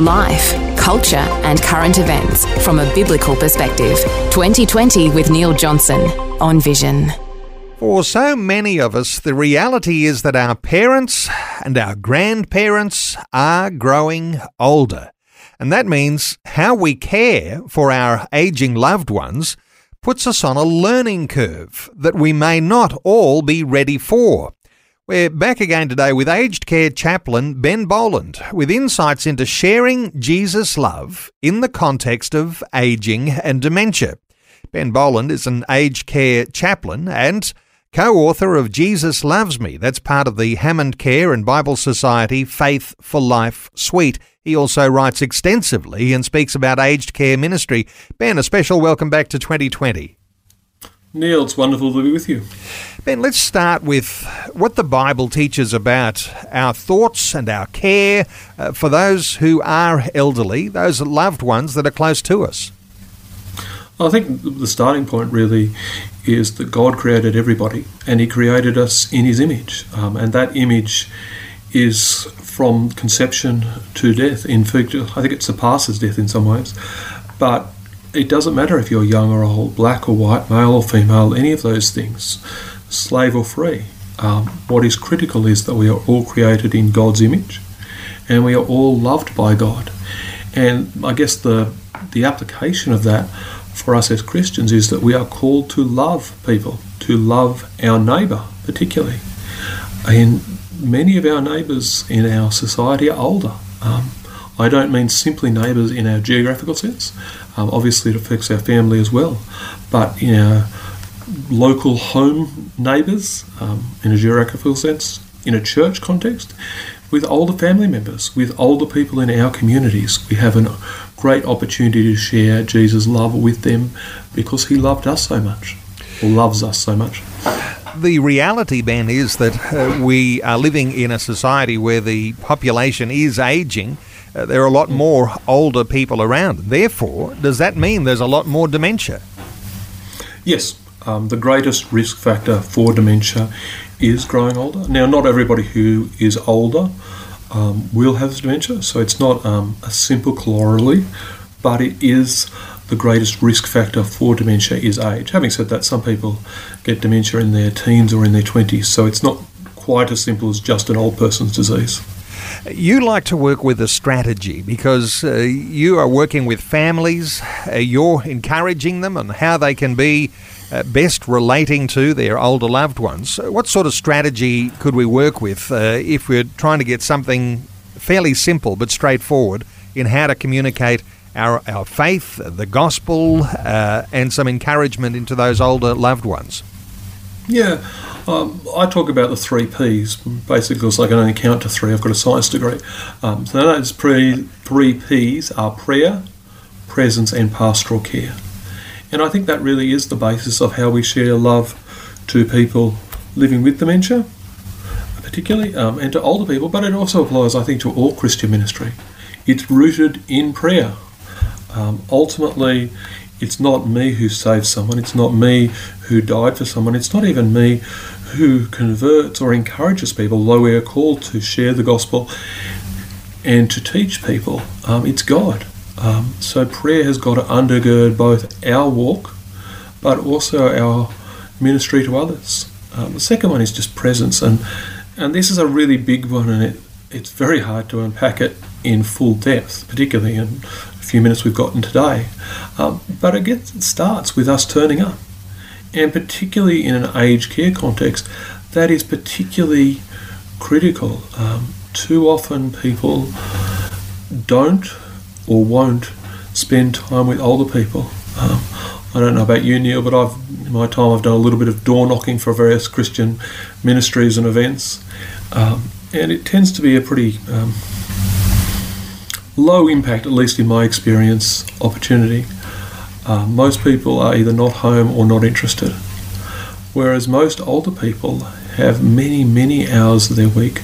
Life, culture, and current events from a biblical perspective. 2020 with Neil Johnson on Vision. For so many of us, the reality is that our parents and our grandparents are growing older. And that means how we care for our aging loved ones puts us on a learning curve that we may not all be ready for. We're back again today with aged care chaplain Ben Boland with insights into sharing Jesus' love in the context of aging and dementia. Ben Boland is an aged care chaplain and co author of Jesus Loves Me. That's part of the Hammond Care and Bible Society Faith for Life suite. He also writes extensively and speaks about aged care ministry. Ben, a special welcome back to 2020. Neil, it's wonderful to be with you. Ben, let's start with what the Bible teaches about our thoughts and our care uh, for those who are elderly, those loved ones that are close to us. I think the starting point really is that God created everybody and He created us in His image. Um, and that image is from conception to death. In fact, I think it surpasses death in some ways. But it doesn't matter if you're young or old, black or white, male or female, any of those things, slave or free. Um, what is critical is that we are all created in God's image and we are all loved by God. And I guess the, the application of that for us as Christians is that we are called to love people, to love our neighbour particularly. And many of our neighbours in our society are older. Um, I don't mean simply neighbours in our geographical sense. Um, obviously, it affects our family as well. But in our local home neighbours, um, in a geographical sense, in a church context, with older family members, with older people in our communities, we have a great opportunity to share Jesus' love with them because He loved us so much, or loves us so much the reality, Ben, is that uh, we are living in a society where the population is aging. Uh, there are a lot more older people around. Therefore, does that mean there's a lot more dementia? Yes. Um, the greatest risk factor for dementia is growing older. Now, not everybody who is older um, will have dementia, so it's not um, a simple corollary, but it is the greatest risk factor for dementia is age. Having said that, some people get dementia in their teens or in their 20s, so it's not quite as simple as just an old person's disease. You like to work with a strategy because uh, you are working with families, uh, you're encouraging them on how they can be uh, best relating to their older loved ones. What sort of strategy could we work with uh, if we're trying to get something fairly simple but straightforward in how to communicate our, our faith, the gospel, uh, and some encouragement into those older loved ones? Yeah, um, I talk about the three P's basically because I can only count to three. I've got a science degree. Um, so those pre, three P's are prayer, presence, and pastoral care. And I think that really is the basis of how we share love to people living with dementia, particularly, um, and to older people, but it also applies, I think, to all Christian ministry. It's rooted in prayer. Um, ultimately, it's not me who saves someone, it's not me who died for someone, it's not even me who converts or encourages people, though we are called to share the gospel and to teach people. Um, it's God. Um, so prayer has got to undergird both our walk, but also our ministry to others. Um, the second one is just presence, and and this is a really big one, and it, it's very hard to unpack it in full depth, particularly in few minutes we've gotten today. Um, but it, gets, it starts with us turning up, and particularly in an aged care context, that is particularly critical. Um, too often people don't or won't spend time with older people. Um, I don't know about you, Neil, but I've in my time I've done a little bit of door knocking for various Christian ministries and events, um, and it tends to be a pretty um, low impact, at least in my experience, opportunity. uh, most people are either not home or not interested. Whereas most older people have many, many hours of their week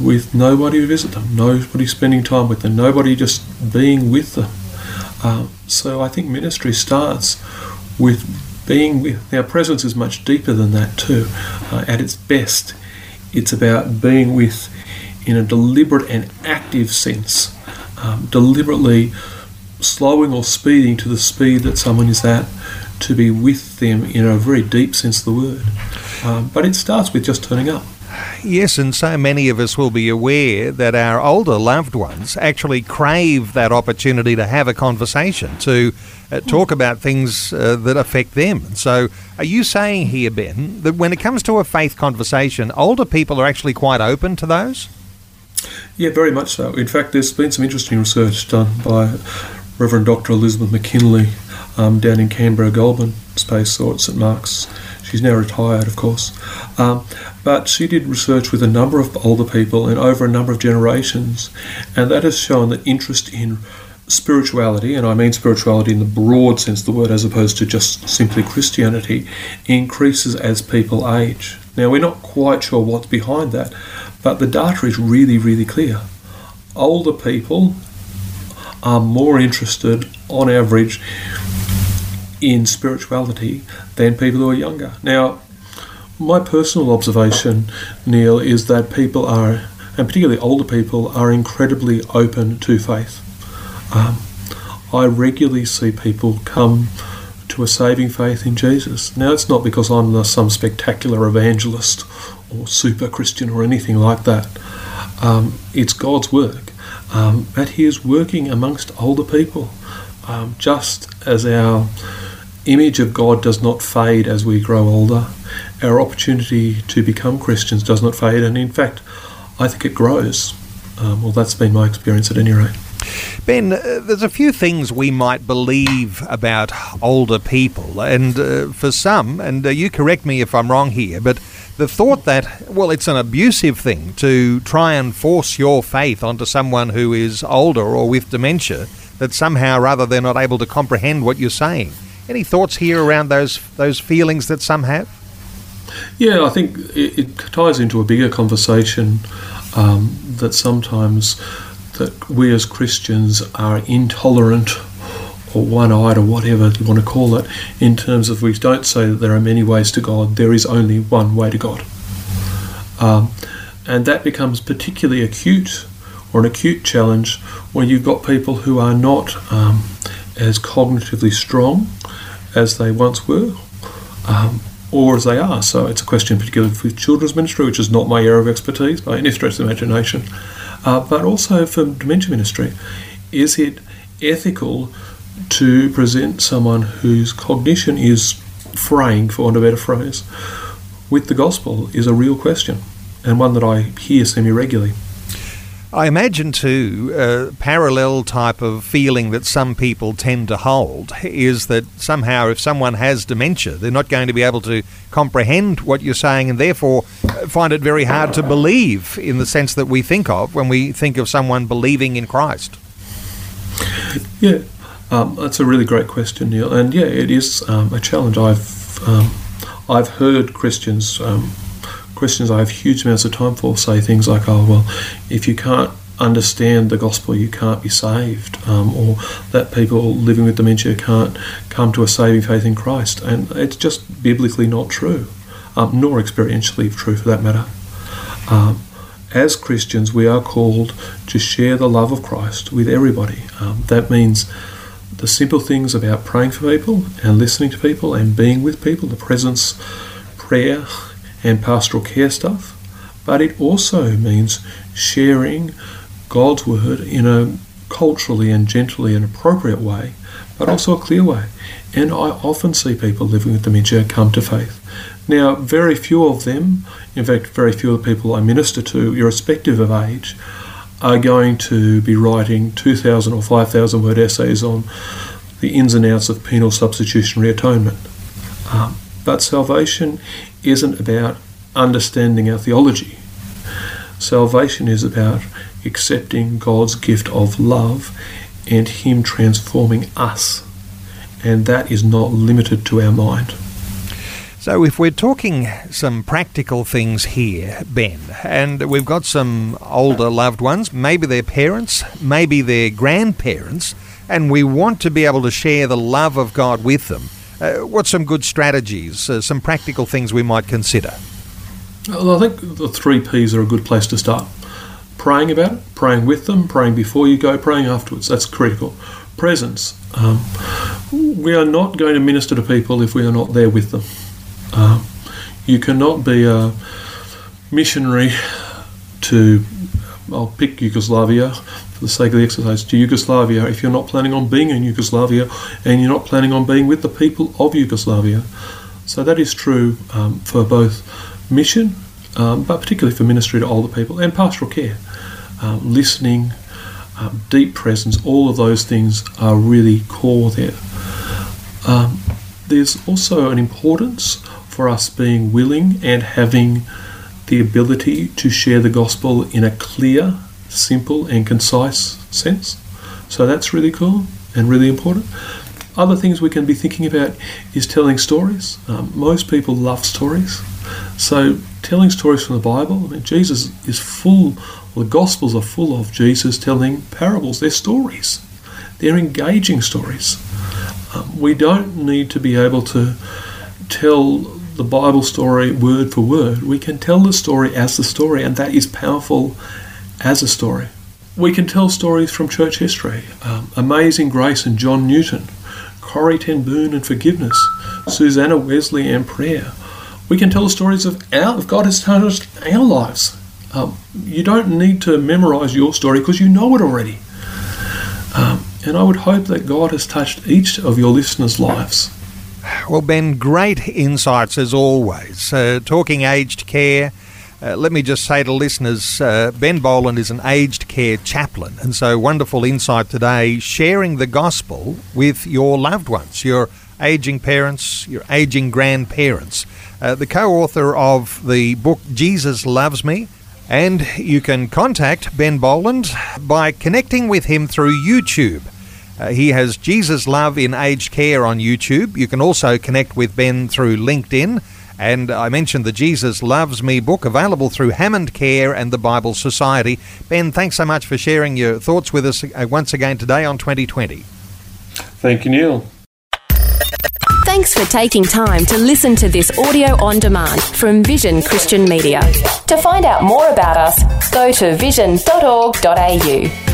with nobody to visit them, nobody spending time with them, nobody just being with them. Um, so I think ministry starts with being with. Now, presence is much deeper than that too. Uh, at its best, it's about being with in a deliberate and active sense, um, deliberately slowing or speeding to the speed that someone is at to be with them in a very deep sense of the word. Um, but it starts with just turning up. Yes, and so many of us will be aware that our older loved ones actually crave that opportunity to have a conversation, to uh, talk about things uh, that affect them. So, are you saying here, Ben, that when it comes to a faith conversation, older people are actually quite open to those? Yeah, very much so. In fact, there's been some interesting research done by Reverend Dr. Elizabeth MacKinlay um, down in Canberra, Goulburn Space or at St Mark's. She's now retired, of course. Um, but she did research with a number of older people and over a number of generations, and that has shown that interest in spirituality, and I mean spirituality in the broad sense of the word as opposed to just simply Christianity, increases as people age. Now, we're not quite sure what's behind that, but the data is really, really clear. Older people are more interested, on average, in spirituality than people who are younger. Now, my personal observation, Neil, is that people are, and particularly older people, are incredibly open to faith. Um, I regularly see people come to a saving faith in Jesus. Now, it's not because I'm some spectacular evangelist or super Christian or anything like that. Um, it's God's work. Um, but He is working amongst older people, um, just as our image of God does not fade as we grow older. Our opportunity to become Christians does not fade, and in fact, I think it grows. Um, well, that's been my experience at any rate. Ben, uh, there's a few things we might believe about older people, and uh, for some, and uh, you correct me if I'm wrong here, but the thought that, well, it's an abusive thing to try and force your faith onto someone who is older or with dementia, that somehow rather they're not able to comprehend what you're saying. Any thoughts here around those those feelings that some have? Yeah, I think it, it ties into a bigger conversation um, that sometimes that we as Christians are intolerant or one-eyed or whatever you want to call it in terms of we don't say that there are many ways to God there is only one way to God um, and that becomes particularly acute or an acute challenge when you've got people who are not um, as cognitively strong as they once were, um, or as they are. So it's a question, particularly for children's ministry, which is not my area of expertise by any stretch of the imagination, uh, but also for dementia ministry. Is it ethical to present someone whose cognition is fraying, for want of a better phrase, with the gospel is a real question, and one that I hear semi regularly. I imagine too, a parallel type of feeling that some people tend to hold is that somehow if someone has dementia, they're not going to be able to comprehend what you're saying and therefore find it very hard to believe in the sense that we think of when we think of someone believing in Christ. Yeah, um, that's a really great question, Neil. And yeah, it is um, a challenge. I've um, I've heard Christians um, questions I have huge amounts of time for say things like, oh, well, if you can't understand the gospel, you can't be saved, um, or that people living with dementia can't come to a saving faith in Christ. And it's just biblically not true, um, nor experientially if true for that matter. Um, as Christians, we are called to share the love of Christ with everybody. Um, that means the simple things about praying for people and listening to people and being with people, the presence, prayer, and pastoral care stuff, but it also means sharing God's word in a culturally and gently and appropriate way, but also a clear way. And I often see people living with dementia come to faith. Now, very few of them, in fact, very few of the people I minister to, irrespective of age, are going to be writing 2,000 or 5,000 word essays on the ins and outs of penal substitutionary atonement. Um, but salvation isn't about understanding our theology. Salvation is about accepting God's gift of love and Him transforming us and that is not limited to our mind. So, if we're talking some practical things here, Ben, and we've got some older loved ones, maybe their parents, maybe their grandparents, and we want to be able to share the love of God with them, uh, what's some good strategies, uh, some practical things we might consider? Well, I think the three P's are a good place to start. Praying about it, praying with them, praying before you go, praying afterwards. That's critical. Presence. Um, we are not going to minister to people if we are not there with them. Um, you cannot be a missionary to, I'll pick Yugoslavia for the sake of the exercise, to Yugoslavia if you're not planning on being in Yugoslavia and you're not planning on being with the people of Yugoslavia. So that is true um, for both mission, um, but particularly for ministry to older people and pastoral care. Um, listening, um, deep presence, all of those things are really core there. Um, there's also an importance for us being willing and having the ability to share the gospel in a clear, simple, and concise sense. So that's really cool and really important. Other things we can be thinking about is telling stories. Um, most people love stories. So, telling stories from the Bible, I mean, Jesus is full, well, the Gospels are full of Jesus telling parables. They're stories, they're engaging stories. Um, we don't need to be able to tell the Bible story word for word. We can tell the story as the story, and that is powerful as a story. We can tell stories from church history. Um, Amazing Grace and John Newton, Corrie ten Boom and Forgiveness, Susanna Wesley and Prayer. We can tell the stories of our, God has touched our lives. Um, you don't need to memorize your story because you know it already. Um, and I would hope that God has touched each of your listeners' lives. Well, Ben, great insights as always. Uh, talking aged care. Uh, let me just say to listeners, uh, Ben Boland is an aged care chaplain, and so wonderful insight today, sharing the gospel with your loved ones, your aging parents, your aging grandparents. Uh, the co author of the book Jesus Loves Me, and you can contact Ben Boland by connecting with him through YouTube. Uh, he has Jesus Love in Aged Care on YouTube. You can also connect with Ben through LinkedIn. And I mentioned the Jesus Loves Me book available through Hammond Care and the Bible Society. Ben, thanks so much for sharing your thoughts with us uh, once again today on 2020. Thank you, Neil. Thanks for taking time to listen to this audio on demand from Vision Christian Media. To find out more about us, go to vision.org.au.